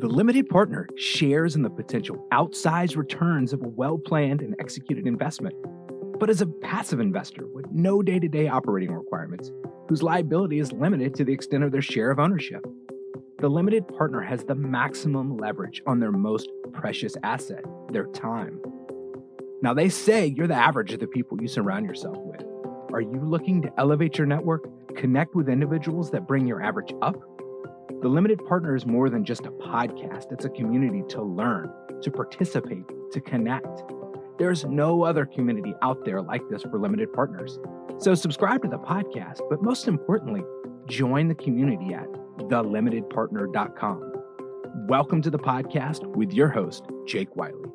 The limited partner shares in the potential outsized returns of a well planned and executed investment, but as a passive investor with no day to day operating requirements, whose liability is limited to the extent of their share of ownership. The limited partner has the maximum leverage on their most precious asset, their time. Now, they say you're the average of the people you surround yourself with. Are you looking to elevate your network, connect with individuals that bring your average up? The Limited Partner is more than just a podcast, it's a community to learn, to participate, to connect. There's no other community out there like this for limited partners. So, subscribe to the podcast, but most importantly, join the community at thelimitedpartner.com. Welcome to the podcast with your host, Jake Wiley.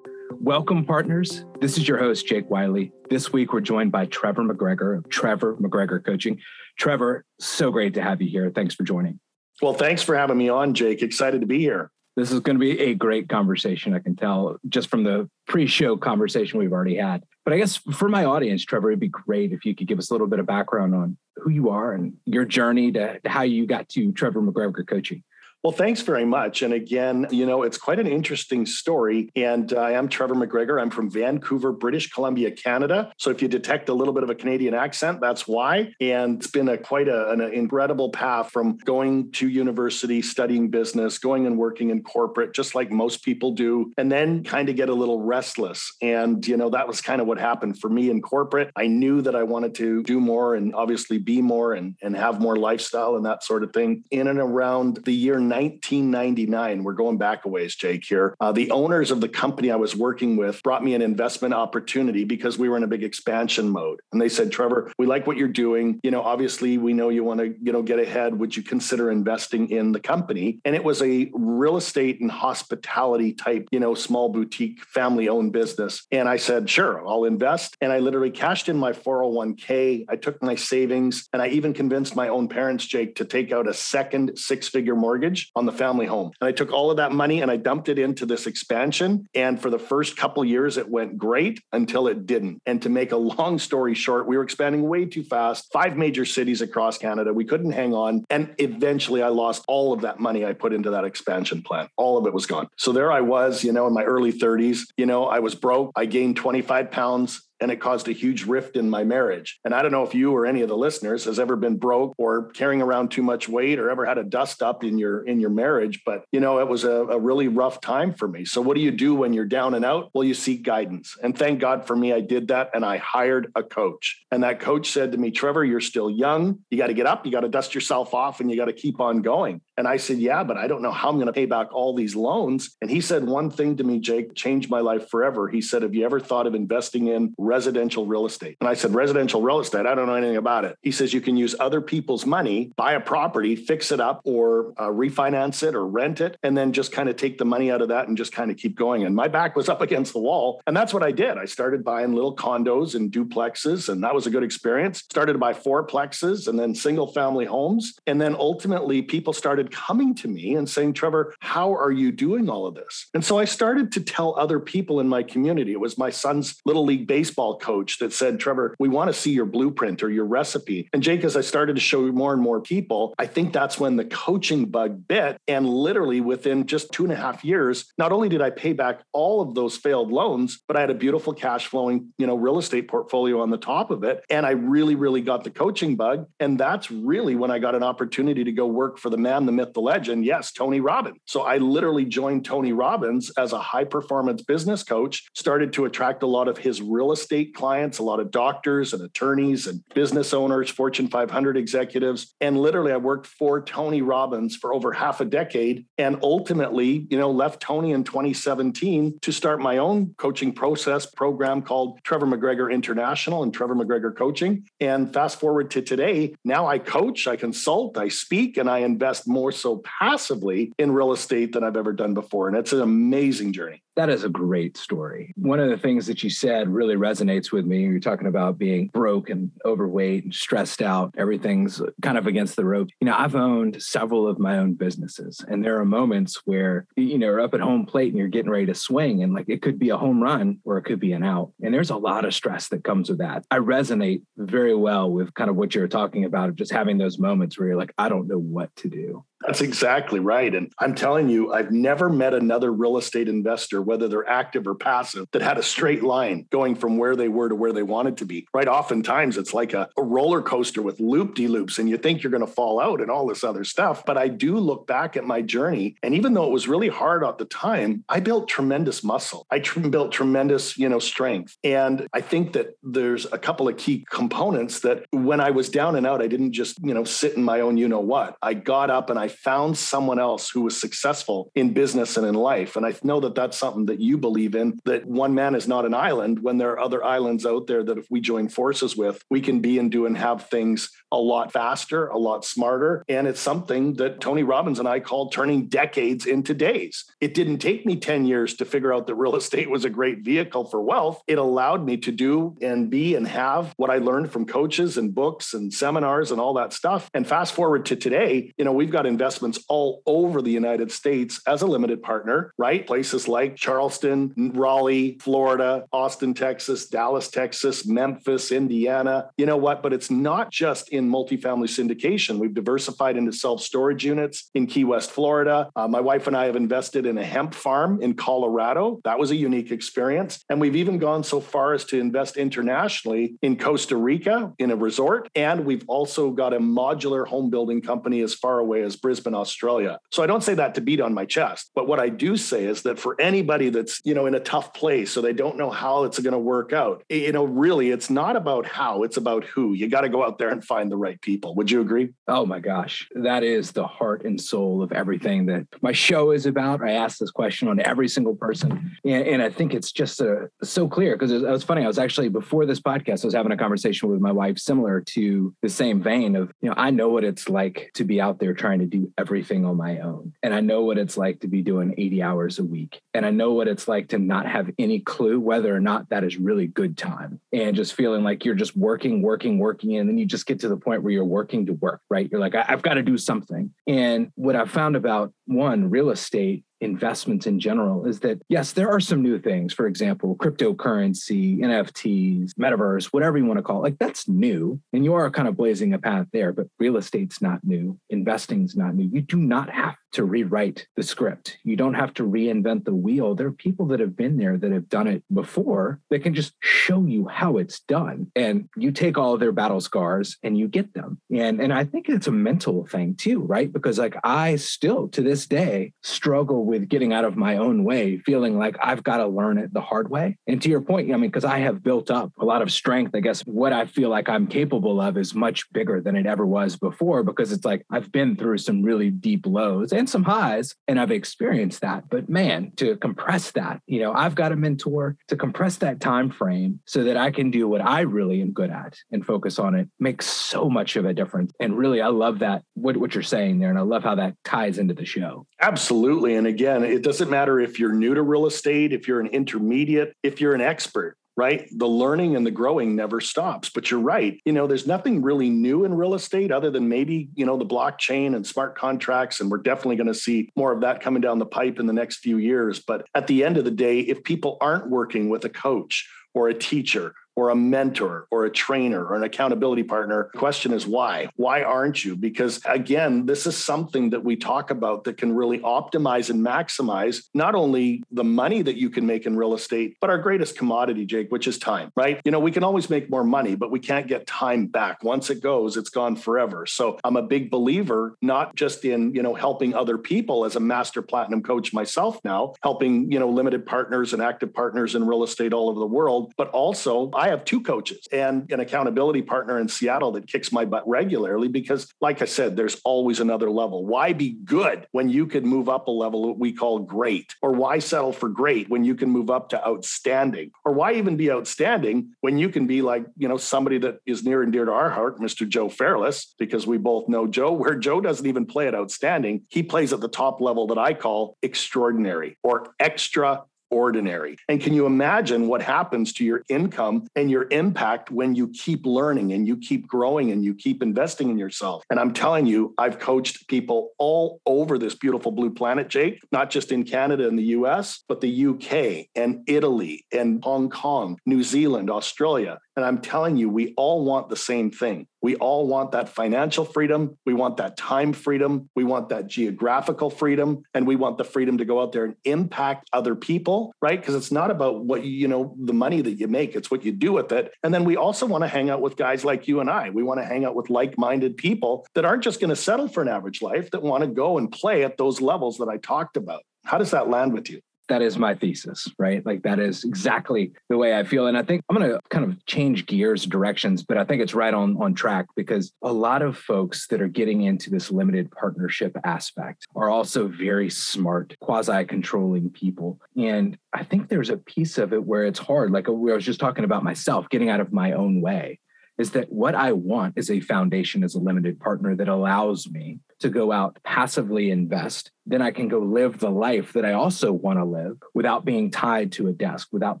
Welcome, partners. This is your host, Jake Wiley. This week, we're joined by Trevor McGregor of Trevor McGregor Coaching. Trevor, so great to have you here. Thanks for joining. Well, thanks for having me on, Jake. Excited to be here. This is going to be a great conversation, I can tell just from the pre show conversation we've already had. But I guess for my audience, Trevor, it'd be great if you could give us a little bit of background on who you are and your journey to, to how you got to Trevor McGregor coaching. Well, thanks very much. And again, you know, it's quite an interesting story. And uh, I am Trevor McGregor. I'm from Vancouver, British Columbia, Canada. So if you detect a little bit of a Canadian accent, that's why. And it's been a quite a, an incredible path from going to university, studying business, going and working in corporate, just like most people do, and then kind of get a little restless. And, you know, that was kind of what happened for me in corporate. I knew that I wanted to do more and obviously be more and, and have more lifestyle and that sort of thing. In and around the year 1999, we're going back a ways, Jake, here. Uh, the owners of the company I was working with brought me an investment opportunity because we were in a big expansion mode. And they said, Trevor, we like what you're doing. You know, obviously, we know you want to, you know, get ahead. Would you consider investing in the company? And it was a real estate and hospitality type, you know, small boutique family owned business. And I said, sure, I'll invest. And I literally cashed in my 401k. I took my savings and I even convinced my own parents, Jake, to take out a second six figure mortgage on the family home. And I took all of that money and I dumped it into this expansion. And for the first couple years, it went great until it didn't. And to make a long story short, we were expanding way too fast, five major cities across Canada. We couldn't hang on. And eventually I lost all of that money I put into that expansion plan. All of it was gone. So there I was, you know, in my early 30s. You know, I was broke. I gained 25 pounds and it caused a huge rift in my marriage. And I don't know if you or any of the listeners has ever been broke or carrying around too much weight or ever had a dust up in your in your marriage, but you know, it was a, a really rough time for me. So what do you do when you're down and out? Well, you seek guidance. And thank God for me, I did that and I hired a coach. And that coach said to me, Trevor, you're still young. You got to get up, you got to dust yourself off and you got to keep on going. And I said, Yeah, but I don't know how I'm going to pay back all these loans. And he said one thing to me, Jake, changed my life forever. He said, Have you ever thought of investing in residential real estate? And I said, Residential real estate? I don't know anything about it. He says, You can use other people's money, buy a property, fix it up, or uh, refinance it or rent it, and then just kind of take the money out of that and just kind of keep going. And my back was up against the wall. And that's what I did. I started buying little condos and duplexes, and that was a good experience. Started to buy fourplexes and then single family homes. And then ultimately, people started started coming to me and saying, Trevor, how are you doing all of this? And so I started to tell other people in my community. It was my son's little league baseball coach that said, Trevor, we want to see your blueprint or your recipe. And Jake, as I started to show more and more people, I think that's when the coaching bug bit. And literally within just two and a half years, not only did I pay back all of those failed loans, but I had a beautiful cash flowing, you know, real estate portfolio on the top of it. And I really, really got the coaching bug. And that's really when I got an opportunity to go work for the man, the myth, the legend, yes, Tony Robbins. So I literally joined Tony Robbins as a high performance business coach, started to attract a lot of his real estate clients, a lot of doctors and attorneys and business owners, Fortune 500 executives. And literally, I worked for Tony Robbins for over half a decade and ultimately, you know, left Tony in 2017 to start my own coaching process program called Trevor McGregor International and Trevor McGregor Coaching. And fast forward to today, now I coach, I consult, I speak, and I invest more more so passively in real estate than I've ever done before. And it's an amazing journey. That is a great story. One of the things that you said really resonates with me. You're talking about being broke and overweight and stressed out. Everything's kind of against the rope. You know, I've owned several of my own businesses, and there are moments where, you know, you're up at home plate and you're getting ready to swing, and like it could be a home run or it could be an out. And there's a lot of stress that comes with that. I resonate very well with kind of what you're talking about of just having those moments where you're like, I don't know what to do. That's exactly right. And I'm telling you, I've never met another real estate investor, whether they're active or passive, that had a straight line going from where they were to where they wanted to be. Right. Oftentimes it's like a, a roller coaster with loop de loops, and you think you're going to fall out and all this other stuff. But I do look back at my journey. And even though it was really hard at the time, I built tremendous muscle. I tr- built tremendous, you know, strength. And I think that there's a couple of key components that when I was down and out, I didn't just, you know, sit in my own, you know what. I got up and I found someone else who was successful in business and in life. And I know that that's something that you believe in, that one man is not an island when there are other islands out there that if we join forces with, we can be and do and have things a lot faster, a lot smarter. And it's something that Tony Robbins and I called turning decades into days. It didn't take me 10 years to figure out that real estate was a great vehicle for wealth. It allowed me to do and be and have what I learned from coaches and books and seminars and all that stuff. And fast forward to today, you know, we've got investments all over the United States as a limited partner, right? Places like Charleston, Raleigh, Florida, Austin, Texas, Dallas, Texas, Memphis, Indiana. You know what? But it's not just in multifamily syndication. We've diversified into self storage units in Key West, Florida. Uh, my wife and I have invested in a hemp farm in Colorado. That was a unique experience. And we've even gone so far as to invest internationally in Costa Rica in a resort. And we've also got a modular home building company as far away as Brisbane, Australia. So I don't say that to beat on my chest. But what I do say is that for anybody that's, you know, in a tough place, so they don't know how it's going to work out, you know, really, it's not about how, it's about who. You got to go out there and find the right people. Would you agree? Oh my gosh. That is the heart and soul of everything that my show is about. I ask this question on every single person. And, and I think it's just a, uh, so clear because it, it was funny. I was actually, before this podcast, I was having a conversation with my wife similar to the same vein of, you know, I know what it's like to be out there trying to do everything on my own. And I know what it's like to be doing 80 hours a week. And I know what it's like to not have any clue whether or not that is really good time and just feeling like you're just working, working, working. And then you just get to the point where you're working to work, right? You're like, I've got to do something. And what I found about one, real estate investments in general is that yes, there are some new things. For example, cryptocurrency, NFTs, metaverse, whatever you want to call it. Like that's new. And you are kind of blazing a path there, but real estate's not new. Investing's not new. You do not have to rewrite the script. You don't have to reinvent the wheel. There are people that have been there that have done it before that can just show you how it's done. And you take all of their battle scars and you get them. And and I think it's a mental thing too, right? Because like I still to this day struggle with getting out of my own way, feeling like I've got to learn it the hard way. And to your point, I mean, because I have built up a lot of strength, I guess what I feel like I'm capable of is much bigger than it ever was before because it's like I've been through some really deep lows and some highs and I've experienced that. But man, to compress that, you know, I've got a mentor to compress that time frame so that I can do what I really am good at and focus on it makes so much of a difference. And really, I love that what, what you're saying there. And I love how that ties into the show. Absolutely. And again, it doesn't matter if you're new to real estate, if you're an intermediate, if you're an expert right? The learning and the growing never stops. But you're right. You know, there's nothing really new in real estate other than maybe, you know, the blockchain and smart contracts. And we're definitely going to see more of that coming down the pipe in the next few years. But at the end of the day, if people aren't working with a coach or a teacher or a mentor or a trainer or an accountability partner. Question is why? Why aren't you? Because again, this is something that we talk about that can really optimize and maximize not only the money that you can make in real estate, but our greatest commodity, Jake, which is time, right? You know, we can always make more money, but we can't get time back. Once it goes, it's gone forever. So I'm a big believer, not just in, you know, helping other people as a master platinum coach myself now, helping, you know, limited partners and active partners in real estate all over the world, but also I have two coaches and an accountability partner in Seattle that kicks my butt regularly because, like I said, there's always another level. Why be good when you could move up a level we call great? Or why settle for great when you can move up to outstanding? Or why even be outstanding when you can be like, you know, somebody that is near and dear to our heart, Mr. Joe Fairless, because we both know Joe, where Joe doesn't even play at outstanding. He plays at the top level that I call extraordinary or extra ordinary. And can you imagine what happens to your income and your impact when you keep learning and you keep growing and you keep investing in yourself? And I'm telling you, I've coached people all over this beautiful blue planet, Jake, not just in Canada and the US, but the UK and Italy and Hong Kong, New Zealand, Australia. And I'm telling you, we all want the same thing. We all want that financial freedom. We want that time freedom. We want that geographical freedom. And we want the freedom to go out there and impact other people, right? Because it's not about what you know, the money that you make, it's what you do with it. And then we also want to hang out with guys like you and I. We want to hang out with like minded people that aren't just going to settle for an average life, that want to go and play at those levels that I talked about. How does that land with you? That is my thesis, right? Like that is exactly the way I feel. And I think I'm going to kind of change gears directions, but I think it's right on on track because a lot of folks that are getting into this limited partnership aspect are also very smart, quasi-controlling people. And I think there's a piece of it where it's hard. Like I was just talking about myself, getting out of my own way is that what I want is a foundation as a limited partner that allows me to go out passively invest then I can go live the life that I also want to live without being tied to a desk, without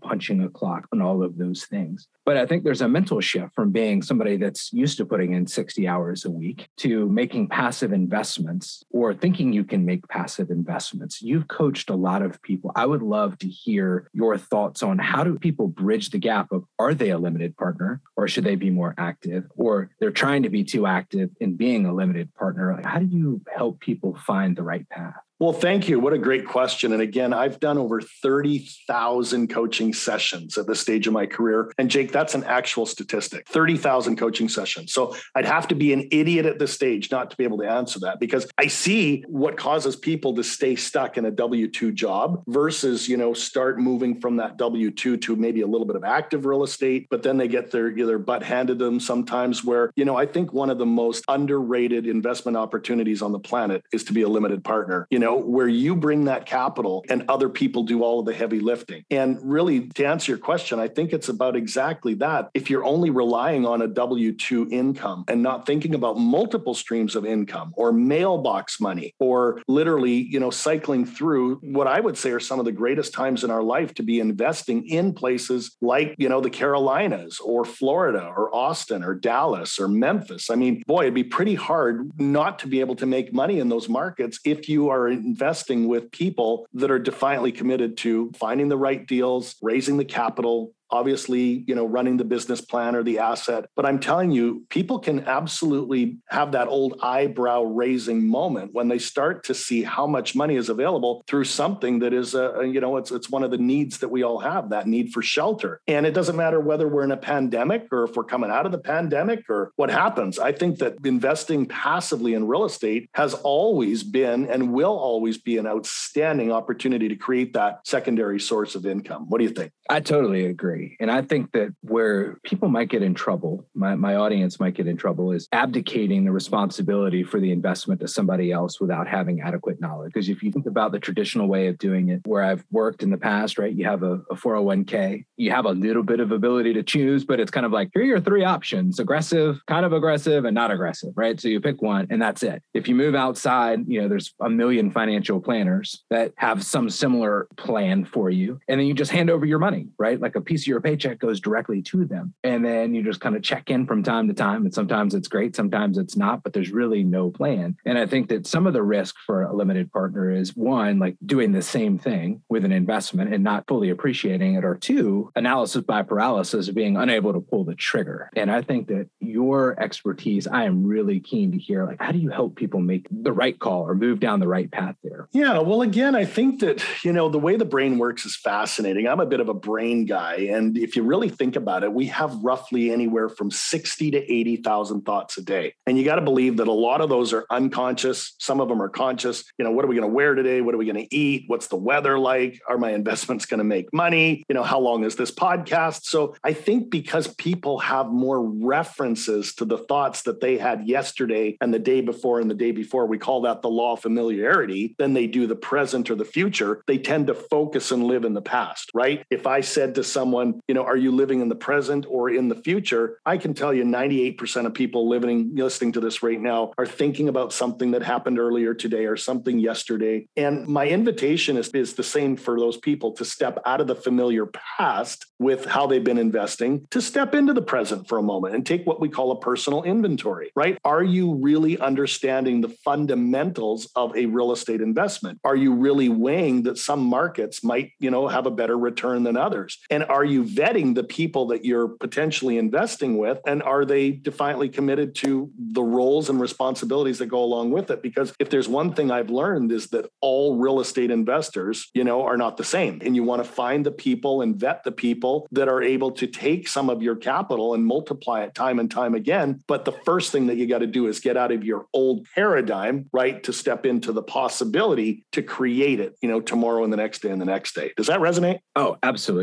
punching a clock, and all of those things. But I think there's a mental shift from being somebody that's used to putting in 60 hours a week to making passive investments or thinking you can make passive investments. You've coached a lot of people. I would love to hear your thoughts on how do people bridge the gap of are they a limited partner or should they be more active or they're trying to be too active in being a limited partner? How do you help people find the right path? path. Well, thank you. What a great question. And again, I've done over 30,000 coaching sessions at this stage of my career. And Jake, that's an actual statistic 30,000 coaching sessions. So I'd have to be an idiot at this stage not to be able to answer that because I see what causes people to stay stuck in a W 2 job versus, you know, start moving from that W 2 to maybe a little bit of active real estate, but then they get their, their butt handed them sometimes where, you know, I think one of the most underrated investment opportunities on the planet is to be a limited partner. You know, know, where you bring that capital and other people do all of the heavy lifting. And really, to answer your question, I think it's about exactly that. If you're only relying on a W 2 income and not thinking about multiple streams of income or mailbox money or literally, you know, cycling through what I would say are some of the greatest times in our life to be investing in places like, you know, the Carolinas or Florida or Austin or Dallas or Memphis. I mean, boy, it'd be pretty hard not to be able to make money in those markets if you are investing with people that are defiantly committed to finding the right deals, raising the capital, obviously, you know, running the business plan or the asset. But I'm telling you, people can absolutely have that old eyebrow raising moment when they start to see how much money is available through something that is a, you know, it's it's one of the needs that we all have, that need for shelter. And it doesn't matter whether we're in a pandemic or if we're coming out of the pandemic or what happens. I think that investing passively in real estate has always been and will always be an outstanding opportunity to create that secondary source of income. What do you think? I totally agree. And I think that where people might get in trouble, my, my audience might get in trouble, is abdicating the responsibility for the investment to somebody else without having adequate knowledge. Because if you think about the traditional way of doing it, where I've worked in the past, right, you have a, a 401k, you have a little bit of ability to choose, but it's kind of like, here are your three options aggressive, kind of aggressive, and not aggressive, right? So you pick one and that's it. If you move outside, you know, there's a million financial planners that have some similar plan for you. And then you just hand over your money, right? Like a piece of your paycheck goes directly to them. And then you just kind of check in from time to time. And sometimes it's great, sometimes it's not, but there's really no plan. And I think that some of the risk for a limited partner is one, like doing the same thing with an investment and not fully appreciating it, or two, analysis by paralysis of being unable to pull the trigger. And I think that your expertise, I am really keen to hear like, how do you help people make the right call or move down the right path there? Yeah. Well, again, I think that, you know, the way the brain works is fascinating. I'm a bit of a brain guy. And if you really think about it, we have roughly anywhere from 60 to 80,000 thoughts a day. And you got to believe that a lot of those are unconscious. Some of them are conscious. You know, what are we going to wear today? What are we going to eat? What's the weather like? Are my investments going to make money? You know, how long is this podcast? So I think because people have more references to the thoughts that they had yesterday and the day before and the day before, we call that the law of familiarity, than they do the present or the future. They tend to focus and live in the past, right? If I said to someone, you know, are you living in the present or in the future? I can tell you 98% of people living, listening to this right now are thinking about something that happened earlier today or something yesterday. And my invitation is, is the same for those people to step out of the familiar past with how they've been investing, to step into the present for a moment and take what we call a personal inventory, right? Are you really understanding the fundamentals of a real estate investment? Are you really weighing that some markets might, you know, have a better return than others? And are you vetting the people that you're potentially investing with? And are they defiantly committed to the roles and responsibilities that go along with it? Because if there's one thing I've learned is that all real estate investors, you know, are not the same. And you want to find the people and vet the people that are able to take some of your capital and multiply it time and time again. But the first thing that you got to do is get out of your old paradigm, right, to step into the possibility to create it, you know, tomorrow and the next day and the next day. Does that resonate? Oh, absolutely.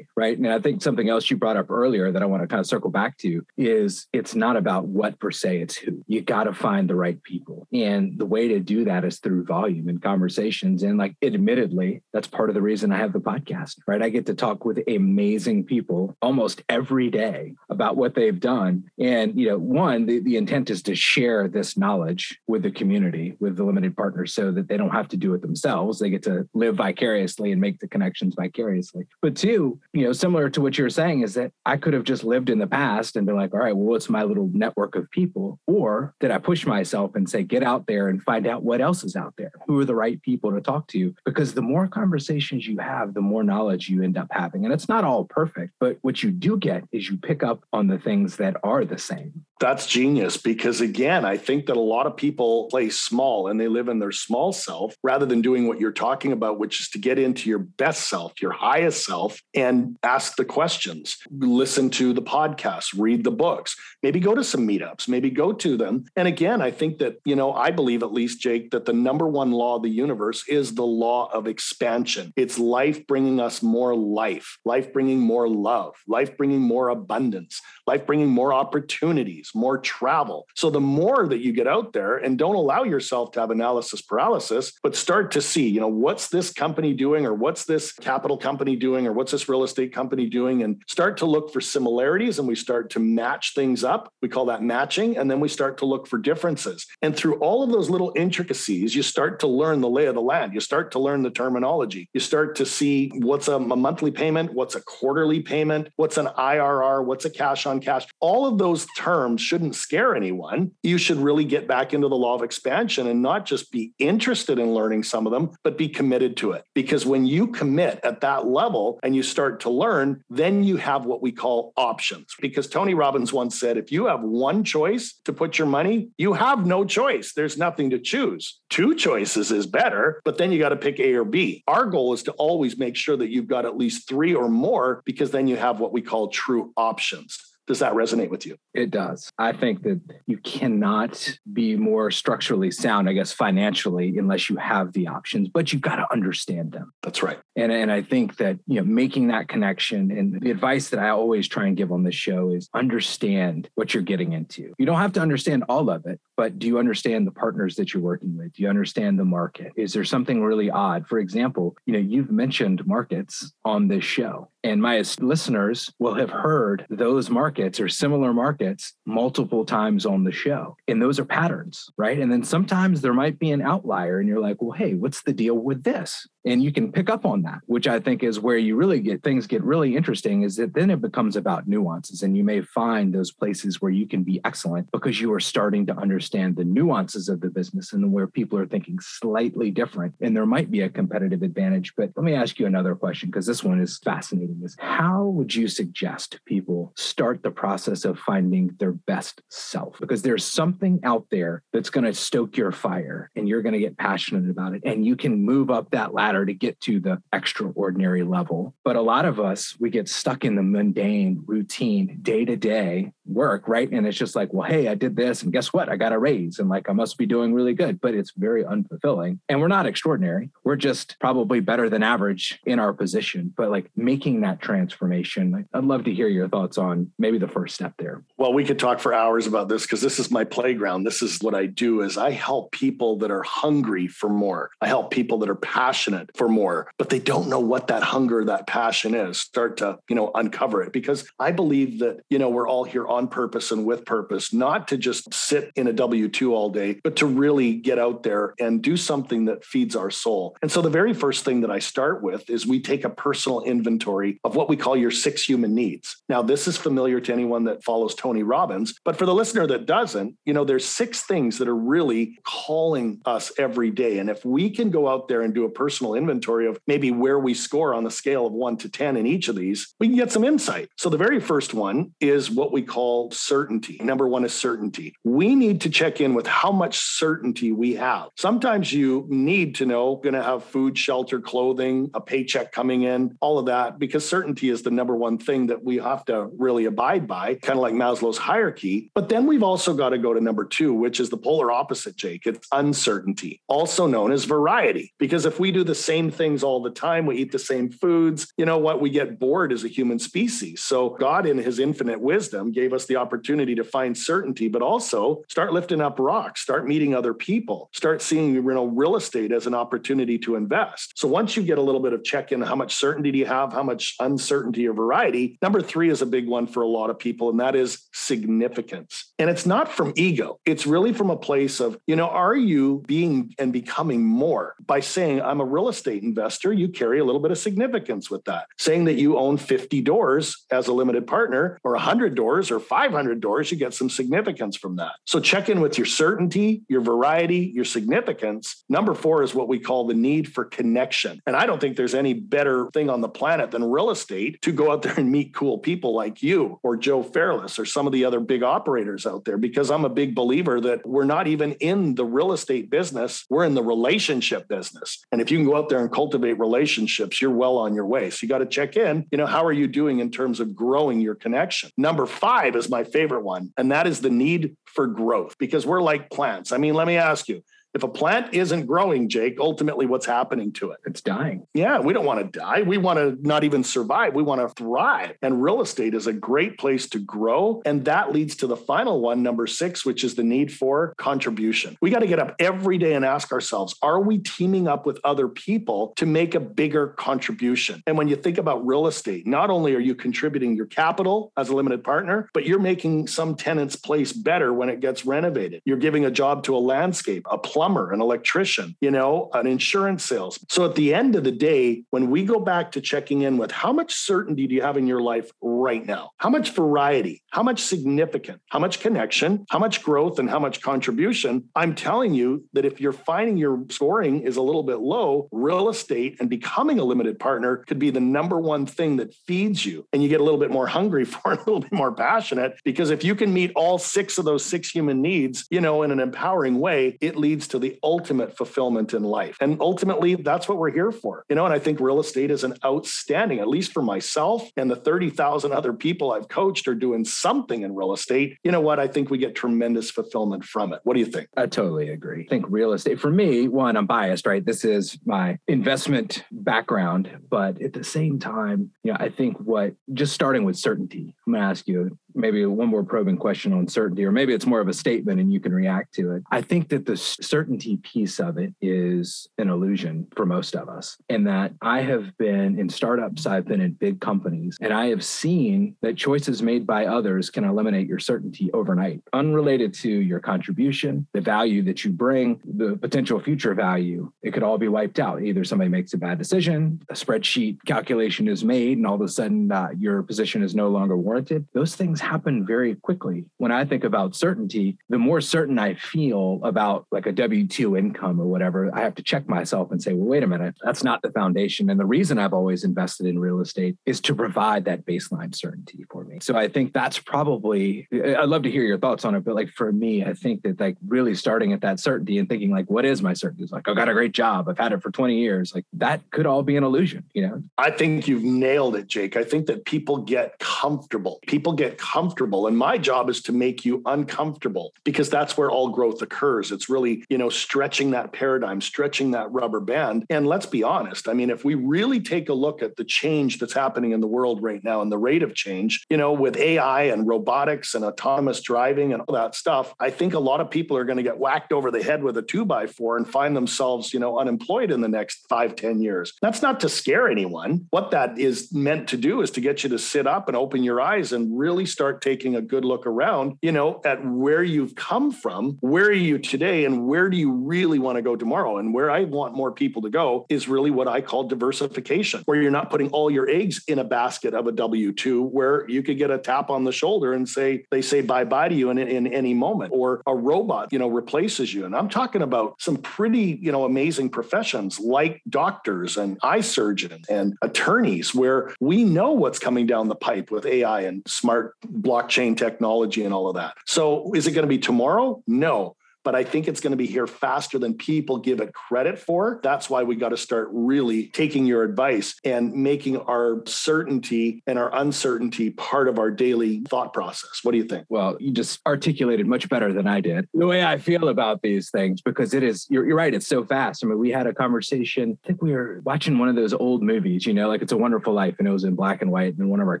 Right. And I think something else you brought up earlier that I want to kind of circle back to is it's not about what per se, it's who. You got to find the right people. And the way to do that is through volume and conversations. And like admittedly, that's part of the reason I have the podcast, right? I get to talk with amazing people almost every day about what they've done. And, you know, one, the, the intent is to share this knowledge with the community, with the limited partners, so that they don't have to do it themselves. They get to live vicariously and make the connections vicariously. But two, you know, similar to what you're saying is that I could have just lived in the past and been like, all right, well, what's my little network of people? Or did I push myself and say, get out there and find out what else is out there? Who are the right people to talk to? Because the more conversations you have, the more knowledge you end up having. And it's not all perfect, but what you do get is you pick up on the things that are the same. That's genius because, again, I think that a lot of people play small and they live in their small self rather than doing what you're talking about, which is to get into your best self, your highest self, and ask the questions, listen to the podcasts, read the books, maybe go to some meetups, maybe go to them. And again, I think that, you know, I believe at least, Jake, that the number one law of the universe is the law of expansion. It's life bringing us more life, life bringing more love, life bringing more abundance, life bringing more opportunities, more travel. So the more that you get out there and don't allow yourself to have analysis paralysis, but start to see, you know, what's this company doing or what's this capital company doing or what's this real estate company doing and start to look for similarities and we start to match things up. We call that matching. And then we start to look for differences. And through all of those little intricacies, you start to learn the lay of the land. You start to learn the terminology. You start to see what's a, monthly payment, what's a quarterly payment, what's an IRR, what's a cash on cash. All of those terms shouldn't scare anyone. You should really get back into the law of expansion and not just be interested in learning some of them, but be committed to it. Because when you commit at that level and you start to learn, then you have what we call options. Because Tony Robbins once said, if you have one choice to put your money, you have no choice. There's nothing to choose. Two choices is better, but then you got to pick A or B. Our goal is to always make sure that you've got at least three or more because then you have what we call true options. Does that resonate with you? It does. I think that you cannot be more structurally sound, I guess, financially, unless you have the options, but you've got to understand them. That's right. And, and I think that, you know, making that connection and the advice that I always try and give on this show is understand what you're getting into. You don't have to understand all of it, but do you understand the partners that you're working with? Do you understand the market? Is there something really odd? For example, you know, you've mentioned markets on this show. And my listeners will have heard those markets or similar markets multiple times on the show. And those are patterns, right? And then sometimes there might be an outlier and you're like, well, hey, what's the deal with this? And you can pick up on that, which I think is where you really get things get really interesting is that then it becomes about nuances. And you may find those places where you can be excellent because you are starting to understand the nuances of the business and where people are thinking slightly different. And there might be a competitive advantage. But let me ask you another question because this one is fascinating is how would you suggest people start the process of finding their best self? Because there's something out there that's going to stoke your fire and you're going to get passionate about it. And you can move up that ladder to get to the extraordinary level. But a lot of us, we get stuck in the mundane, routine, day to day work, right? And it's just like, well, hey, I did this, and guess what? I got a raise, and like I must be doing really good, but it's very unfulfilling. And we're not extraordinary. We're just probably better than average in our position. But like making that transformation, I'd love to hear your thoughts on maybe the first step there. Well, we could talk for hours about this because this is my playground. This is what I do is I help people that are hungry for more. I help people that are passionate for more, but they don't know what that hunger, that passion is. Start to, you know, uncover it because I believe that, you know, we're all here on purpose and with purpose, not to just sit in a W 2 all day, but to really get out there and do something that feeds our soul. And so the very first thing that I start with is we take a personal inventory of what we call your six human needs. Now, this is familiar to anyone that follows Tony Robbins, but for the listener that doesn't, you know, there's six things that are really calling us every day. And if we can go out there and do a personal inventory of maybe where we score on the scale of one to 10 in each of these, we can get some insight. So the very first one is what we call certainty. Number one is certainty. We need to check in with how much certainty we have. Sometimes you need to know, going to have food, shelter, clothing, a paycheck coming in, all of that, because certainty is the number one thing that we have to really abide by, kind of like Maslow's hierarchy. But then we've also got to go to number two, which is the polar opposite, Jake. It's uncertainty, also known as variety. Because if we do the same things all the time, we eat the same foods, you know what? We get bored as a human species. So God, in his infinite wisdom, gave us the opportunity to find certainty, but also start lifting up rocks, start meeting other people, start seeing you know real estate as an opportunity to invest. So once you get a little bit of check in, how much certainty do you have? How much uncertainty or variety? Number three is a big one for a lot of people, and that is significance. And it's not from ego. It's really from a place of, you know, are you being and becoming more by saying, I'm a real estate investor? You carry a little bit of significance with that. Saying that you own 50 doors as a limited partner or 100 doors or 500 doors, you get some significance from that. So check in with your certainty, your variety, your significance. Number four is what we call the need for connection. And I don't think there's any better thing on the planet than real estate to go out there and meet cool people like you or Joe Fairless or some of the other big operators out there, because I'm a big believer that we're not even in the real estate business, we're in the relationship business. And if you can go out there and cultivate relationships, you're well on your way. So you got to check in, you know, how are you doing in terms of growing your connection? Number five is my favorite one, and that is the need for growth because we're like plants. I mean, let me ask you, if a plant isn't growing, Jake, ultimately what's happening to it? It's dying. Yeah, we don't want to die. We want to not even survive. We want to thrive. And real estate is a great place to grow. And that leads to the final one, number six, which is the need for contribution. We got to get up every day and ask ourselves are we teaming up with other people to make a bigger contribution? And when you think about real estate, not only are you contributing your capital as a limited partner, but you're making some tenant's place better when it gets renovated. You're giving a job to a landscape, a plumber plumber, an electrician, you know, an insurance sales. So at the end of the day, when we go back to checking in with how much certainty do you have in your life right now? How much variety? How much significant? How much connection? How much growth and how much contribution? I'm telling you that if you're finding your scoring is a little bit low, real estate and becoming a limited partner could be the number one thing that feeds you. And you get a little bit more hungry for it, a little bit more passionate. Because if you can meet all six of those six human needs, you know, in an empowering way, it leads to to the ultimate fulfillment in life. And ultimately, that's what we're here for. You know, and I think real estate is an outstanding, at least for myself and the 30,000 other people I've coached are doing something in real estate. You know what? I think we get tremendous fulfillment from it. What do you think? I totally agree. I think real estate, for me, one, I'm biased, right? This is my investment background. But at the same time, you know, I think what just starting with certainty, I'm going to ask you maybe one more probing question on certainty, or maybe it's more of a statement and you can react to it. I think that the certainty piece of it is an illusion for most of us. In that I have been in startups, I've been in big companies, and I have seen that choices made by others can eliminate your certainty overnight, unrelated to your contribution, the value that you bring, the potential future value. It could all be wiped out. Either somebody makes a bad decision, a spreadsheet calculation is made, and all of a sudden uh, your position is no longer warranted. Those things happen very quickly. When I think about certainty, the more certain I feel about like a W 2 income or whatever, I have to check myself and say, well, wait a minute, that's not the foundation. And the reason I've always invested in real estate is to provide that baseline certainty for me. So I think that's probably, I'd love to hear your thoughts on it. But like for me, I think that like really starting at that certainty and thinking, like, what is my certainty? It's like, I got a great job. I've had it for 20 years. Like that could all be an illusion, you know? I think you've nailed it, Jake. I think that people get comfortable. People get comfortable comfortable. And my job is to make you uncomfortable because that's where all growth occurs. It's really, you know, stretching that paradigm, stretching that rubber band. And let's be honest. I mean, if we really take a look at the change that's happening in the world right now and the rate of change, you know, with AI and robotics and autonomous driving and all that stuff, I think a lot of people are going to get whacked over the head with a two by four and find themselves, you know, unemployed in the next five, ten years. That's not to scare anyone. What that is meant to do is to get you to sit up and open your eyes and really start taking a good look around, you know, at where you've come from, where are you today, and where do you really want to go tomorrow? And where I want more people to go is really what I call diversification, where you're not putting all your eggs in a basket of a W 2, where you could get a tap on the shoulder and say, they say bye bye to you in, in any moment, or a robot, you know, replaces you. And I'm talking about some pretty, you know, amazing professions like doctors and eye surgeons and attorneys, where we know what's coming down the pipe with AI and smart blockchain technology and all of that. So is it going to be tomorrow? No but I think it's going to be here faster than people give it credit for. That's why we got to start really taking your advice and making our certainty and our uncertainty part of our daily thought process. What do you think? Well, you just articulated much better than I did the way I feel about these things because it is, you're, you're right, it's so fast. I mean, we had a conversation, I think we were watching one of those old movies, you know, like It's a Wonderful Life, and it was in black and white. And one of our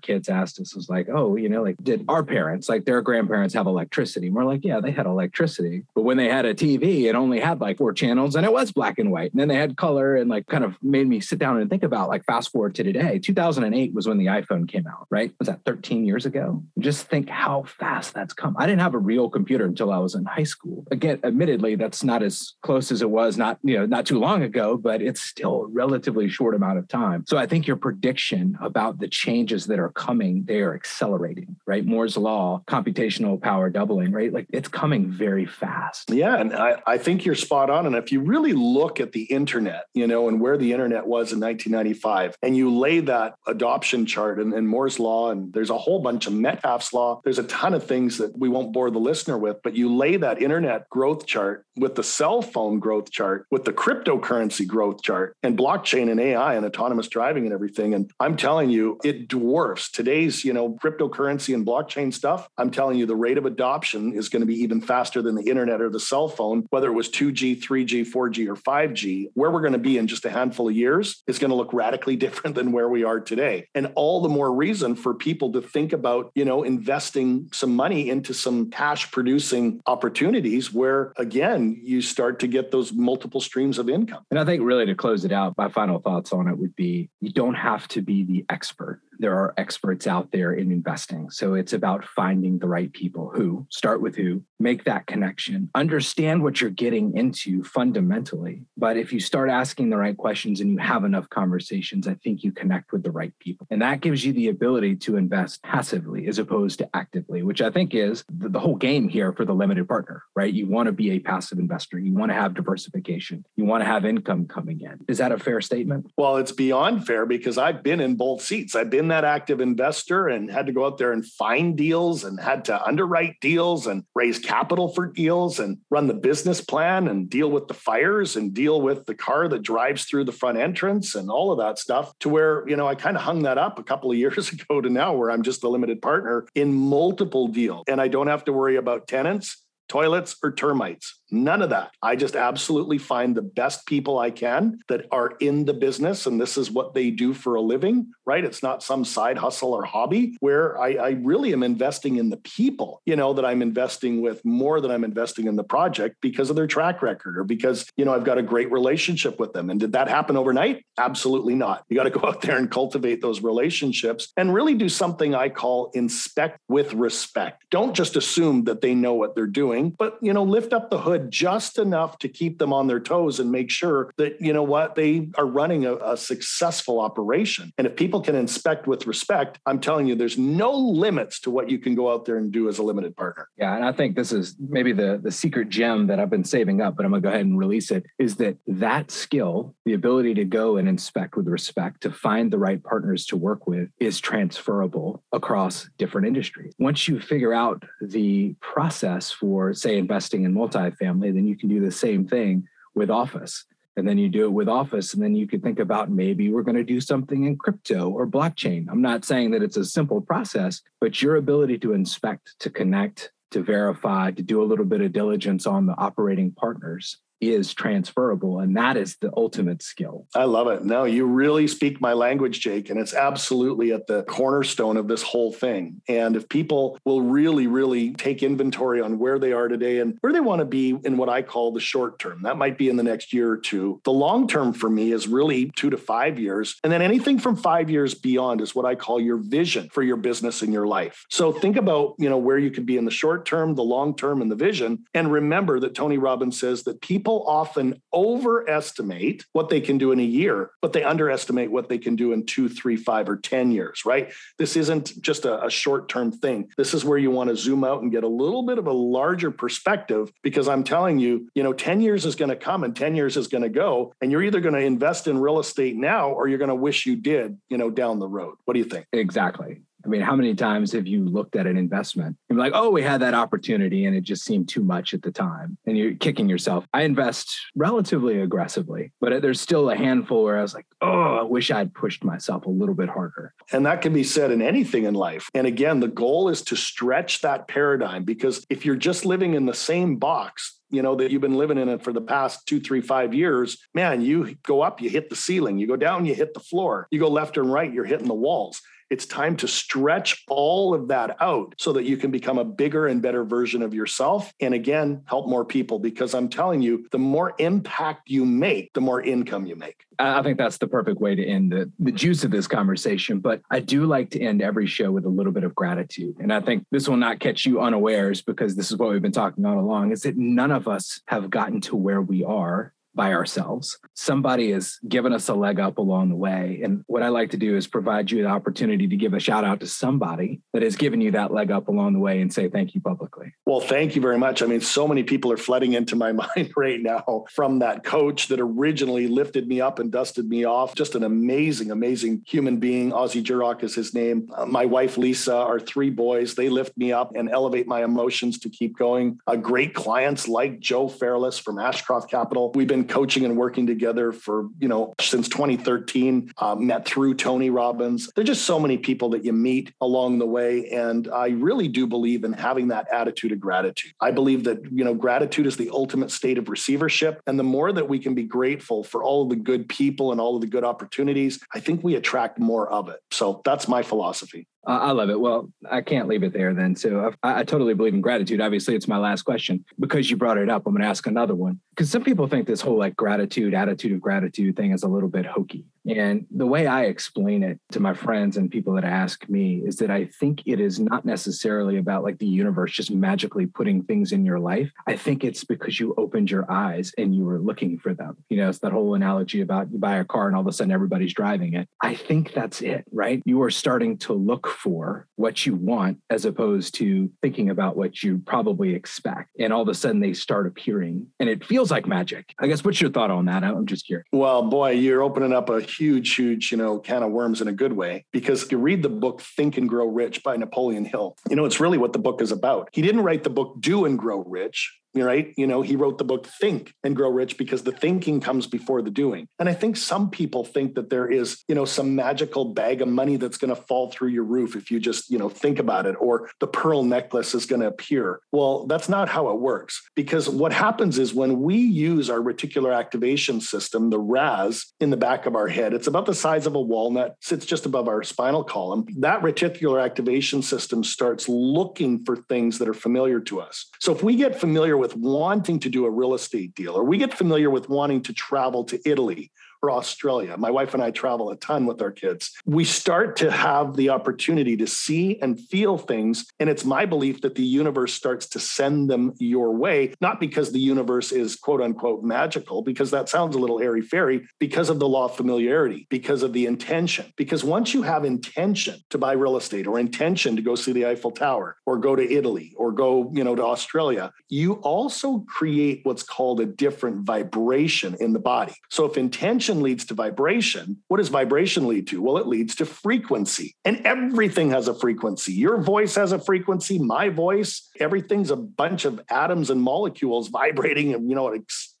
kids asked us, was like, oh, you know, like, did our parents, like their grandparents have electricity? And we're like, yeah, they had electricity. But when when they had a TV, it only had like four channels and it was black and white. And then they had color and like kind of made me sit down and think about like fast forward to today. 2008 was when the iPhone came out, right? Was that 13 years ago? Just think how fast that's come. I didn't have a real computer until I was in high school. Again, admittedly, that's not as close as it was not, you know, not too long ago, but it's still a relatively short amount of time. So I think your prediction about the changes that are coming, they are accelerating, right? Moore's law, computational power doubling, right? Like it's coming very fast. Yeah, and I, I think you're spot on. And if you really look at the internet, you know, and where the internet was in 1995, and you lay that adoption chart and, and Moore's law, and there's a whole bunch of Metcalfe's law, there's a ton of things that we won't bore the listener with, but you lay that internet growth chart with the cell phone growth chart, with the cryptocurrency growth chart, and blockchain and AI and autonomous driving and everything. And I'm telling you, it dwarfs today's, you know, cryptocurrency and blockchain stuff. I'm telling you, the rate of adoption is going to be even faster than the internet or the cell phone, whether it was 2G, 3G, 4G, or 5G, where we're going to be in just a handful of years is going to look radically different than where we are today. And all the more reason for people to think about, you know, investing some money into some cash producing opportunities where, again, you start to get those multiple streams of income. And I think really to close it out, my final thoughts on it would be you don't have to be the expert there are experts out there in investing. So it's about finding the right people who start with who, make that connection, understand what you're getting into fundamentally. But if you start asking the right questions and you have enough conversations, I think you connect with the right people. And that gives you the ability to invest passively as opposed to actively, which I think is the, the whole game here for the limited partner, right? You want to be a passive investor, you want to have diversification, you want to have income coming in. Is that a fair statement? Well, it's beyond fair because I've been in both seats. I've been that active investor and had to go out there and find deals and had to underwrite deals and raise capital for deals and run the business plan and deal with the fires and deal with the car that drives through the front entrance and all of that stuff to where, you know, I kind of hung that up a couple of years ago to now where I'm just a limited partner in multiple deals and I don't have to worry about tenants toilets or termites. None of that. I just absolutely find the best people I can that are in the business, and this is what they do for a living, right? It's not some side hustle or hobby where I, I really am investing in the people, you know, that I'm investing with more than I'm investing in the project because of their track record or because, you know, I've got a great relationship with them. And did that happen overnight? Absolutely not. You got to go out there and cultivate those relationships and really do something I call inspect with respect. Don't just assume that they know what they're doing, but, you know, lift up the hood just enough to keep them on their toes and make sure that, you know what, they are running a, a successful operation. And if people can inspect with respect, I'm telling you, there's no limits to what you can go out there and do as a limited partner. Yeah. And I think this is maybe the, the secret gem that I've been saving up, but I'm going to go ahead and release it is that that skill, the ability to go and inspect with respect, to find the right partners to work with, is transferable across different industries. Once you figure out the process for, say, investing in multifamily, family, then you can do the same thing with Office. And then you do it with Office, and then you could think about maybe we're going to do something in crypto or blockchain. I'm not saying that it's a simple process, but your ability to inspect, to connect, to verify, to do a little bit of diligence on the operating partners is transferable. And that is the ultimate skill. I love it. No, you really speak my language, Jake. And it's absolutely at the cornerstone of this whole thing. And if people will really, really take inventory on where they are today and where they want to be in what I call the short term, that might be in the next year or two. The long term for me is really two to five years. And then anything from five years beyond is what I call your vision for your business and your life. So think about, you know, where you could be in the short term, the long term, and the vision. And remember that Tony Robbins says that people often overestimate what they can do in a year, but they underestimate what they can do in two, three, five, or 10 years, right? This isn't just a, a short term thing. This is where you want to zoom out and get a little bit of a larger perspective because I'm telling you, you know, 10 years is going to come and 10 years is going to go. And you're either going to invest in real estate now or you're going to wish you did, you know, down the road. What do you think? Exactly. I mean, how many times have you looked at an investment and like, oh, we had that opportunity and it just seemed too much at the time? And you're kicking yourself. I invest relatively aggressively, but there's still a handful where I was like, oh, I wish I'd pushed myself a little bit harder. And that can be said in anything in life. And again, the goal is to stretch that paradigm because if you're just living in the same box, you know that you've been living in it for the past two three five years man you go up you hit the ceiling you go down you hit the floor you go left and right you're hitting the walls it's time to stretch all of that out so that you can become a bigger and better version of yourself. And again, help more people because I'm telling you, the more impact you make, the more income you make. I think that's the perfect way to end the, the juice of this conversation. But I do like to end every show with a little bit of gratitude. And I think this will not catch you unawares because this is what we've been talking all along is that none of us have gotten to where we are by ourselves. Somebody has given us a leg up along the way. And what I like to do is provide you the opportunity to give a shout out to somebody that has given you that leg up along the way and say thank you publicly. Well, thank you very much. I mean, so many people are flooding into my mind right now from that coach that originally lifted me up and dusted me off. Just an amazing, amazing human being. Ozzy Jurock is his name. Uh, my wife, Lisa, our three boys, they lift me up and elevate my emotions to keep going. Uh, great clients like Joe Fairless from Ashcroft Capital. We've been coaching and working together for, you know, since 2013, uh, met through Tony Robbins. There's just so many people that you meet along the way. And I really do believe in having that attitude of gratitude. I believe that, you know, gratitude is the ultimate state of receivership. And the more that we can be grateful for all of the good people and all of the good opportunities, I think we attract more of it. So that's my philosophy. I love it. Well, I can't leave it there then. So I, I, totally believe in gratitude. Obviously, it's my last question. Because you brought it up, I'm going to ask another one. Because some people think this whole like gratitude, attitude of gratitude thing is a little bit hokey. And the way I explain it to my friends and people that ask me is that I think it is not necessarily about like the universe just magically putting things in your life. I think it's because you opened your eyes and you were looking for them. You know, it's that whole analogy about you buy a car and all of a sudden everybody's driving it. I think that's it, right? You are starting to look for what you want as opposed to thinking about what you probably expect. And all of a sudden they start appearing and it feels like magic. I guess what's your thought on that? I'm just curious. Well, boy, you're opening up a huge, huge, you know, can of worms in a good way. Because you read the book Think and Grow Rich by Napoleon Hill, you know, it's really what the book is about. He didn't write the book Do and Grow Rich right? You know, he wrote the book Think and Grow Rich because the thinking comes before the doing. And I think some people think that there is, you know, some magical bag of money that's going to fall through your roof if you just, you know, think about it, or the pearl necklace is going to appear. Well, that's not how it works because what happens is when we use our reticular activation system, the RAS in the back of our head, it's about the size of a walnut, sits just above our spinal column. That reticular activation system starts looking for things that are familiar to us. So if we get familiar with with wanting to do a real estate deal, or we get familiar with wanting to travel to Italy or Australia. My wife and I travel a ton with our kids. We start to have the opportunity to see and feel things. And it's my belief that the universe starts to send them your way, not because the universe is quote unquote magical, because that sounds a little airy fairy, because of the law of familiarity, because of the intention. Because once you have intention to buy real estate or intention to go see the Eiffel Tower or go to Italy or go, you know, to Australia, you also create what's called a different vibration in the body. So if intention leads to vibration. What does vibration lead to? Well, it leads to frequency. And everything has a frequency. Your voice has a frequency, my voice, everything's a bunch of atoms and molecules vibrating, and you know,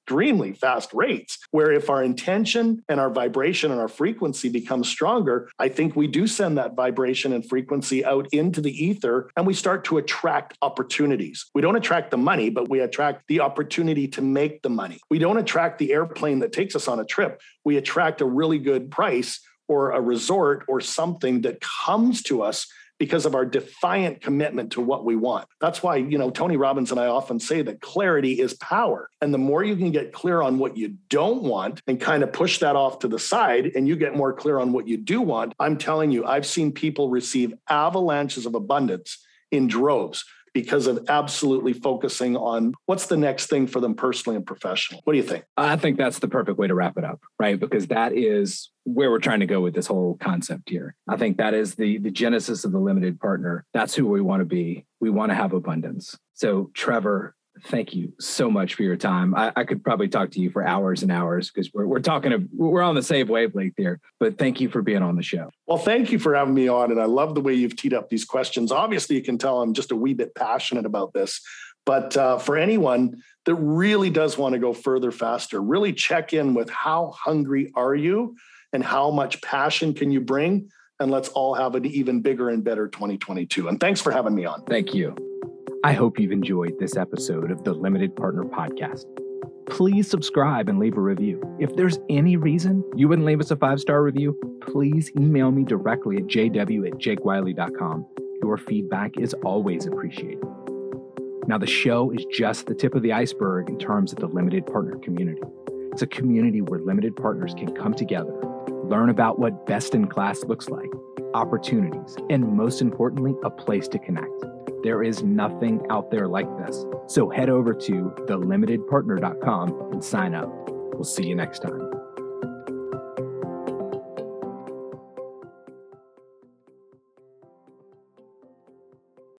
extremely fast rates. Where if our intention and our vibration and our frequency becomes stronger, I think we do send that vibration and frequency out into the ether and we start to attract opportunities. We don't attract the money, but we attract the opportunity to make the money. We don't attract the airplane that takes us on a trip. We attract a really good price or a resort or something that comes to us because of our defiant commitment to what we want. That's why, you know, Tony Robbins and I often say that clarity is power. And the more you can get clear on what you don't want and kind of push that off to the side and you get more clear on what you do want, I'm telling you, I've seen people receive avalanches of abundance in droves because of absolutely focusing on what's the next thing for them personally and professionally. What do you think? I think that's the perfect way to wrap it up, right? Because that is where we're trying to go with this whole concept here. I think that is the the genesis of the limited partner. That's who we want to be. We want to have abundance. So Trevor, thank you so much for your time. I, I, could probably talk to you for hours and hours because we're, we're talking, of we're on the same wavelength here, but thank you for being on the show. Well, thank you for having me on. And I love the way you've teed up these questions. Obviously, you can tell I'm just a wee bit passionate about this. But uh, for anyone that really does want to go further faster, really check in with how hungry are you and how much passion can you bring? And let's all have an even bigger and better 2022. And thanks for having me on. Thank you. I hope you've enjoyed this episode of the Limited Partner Podcast. Please subscribe and leave a review. If there's any reason you wouldn't leave us a five star review, please email me directly at jw at jakewiley.com. Your feedback is always appreciated. Now, the show is just the tip of the iceberg in terms of the limited partner community. It's a community where limited partners can come together, learn about what best in class looks like, opportunities, and most importantly, a place to connect. There is nothing out there like this. So head over to thelimitedpartner.com and sign up. We'll see you next time.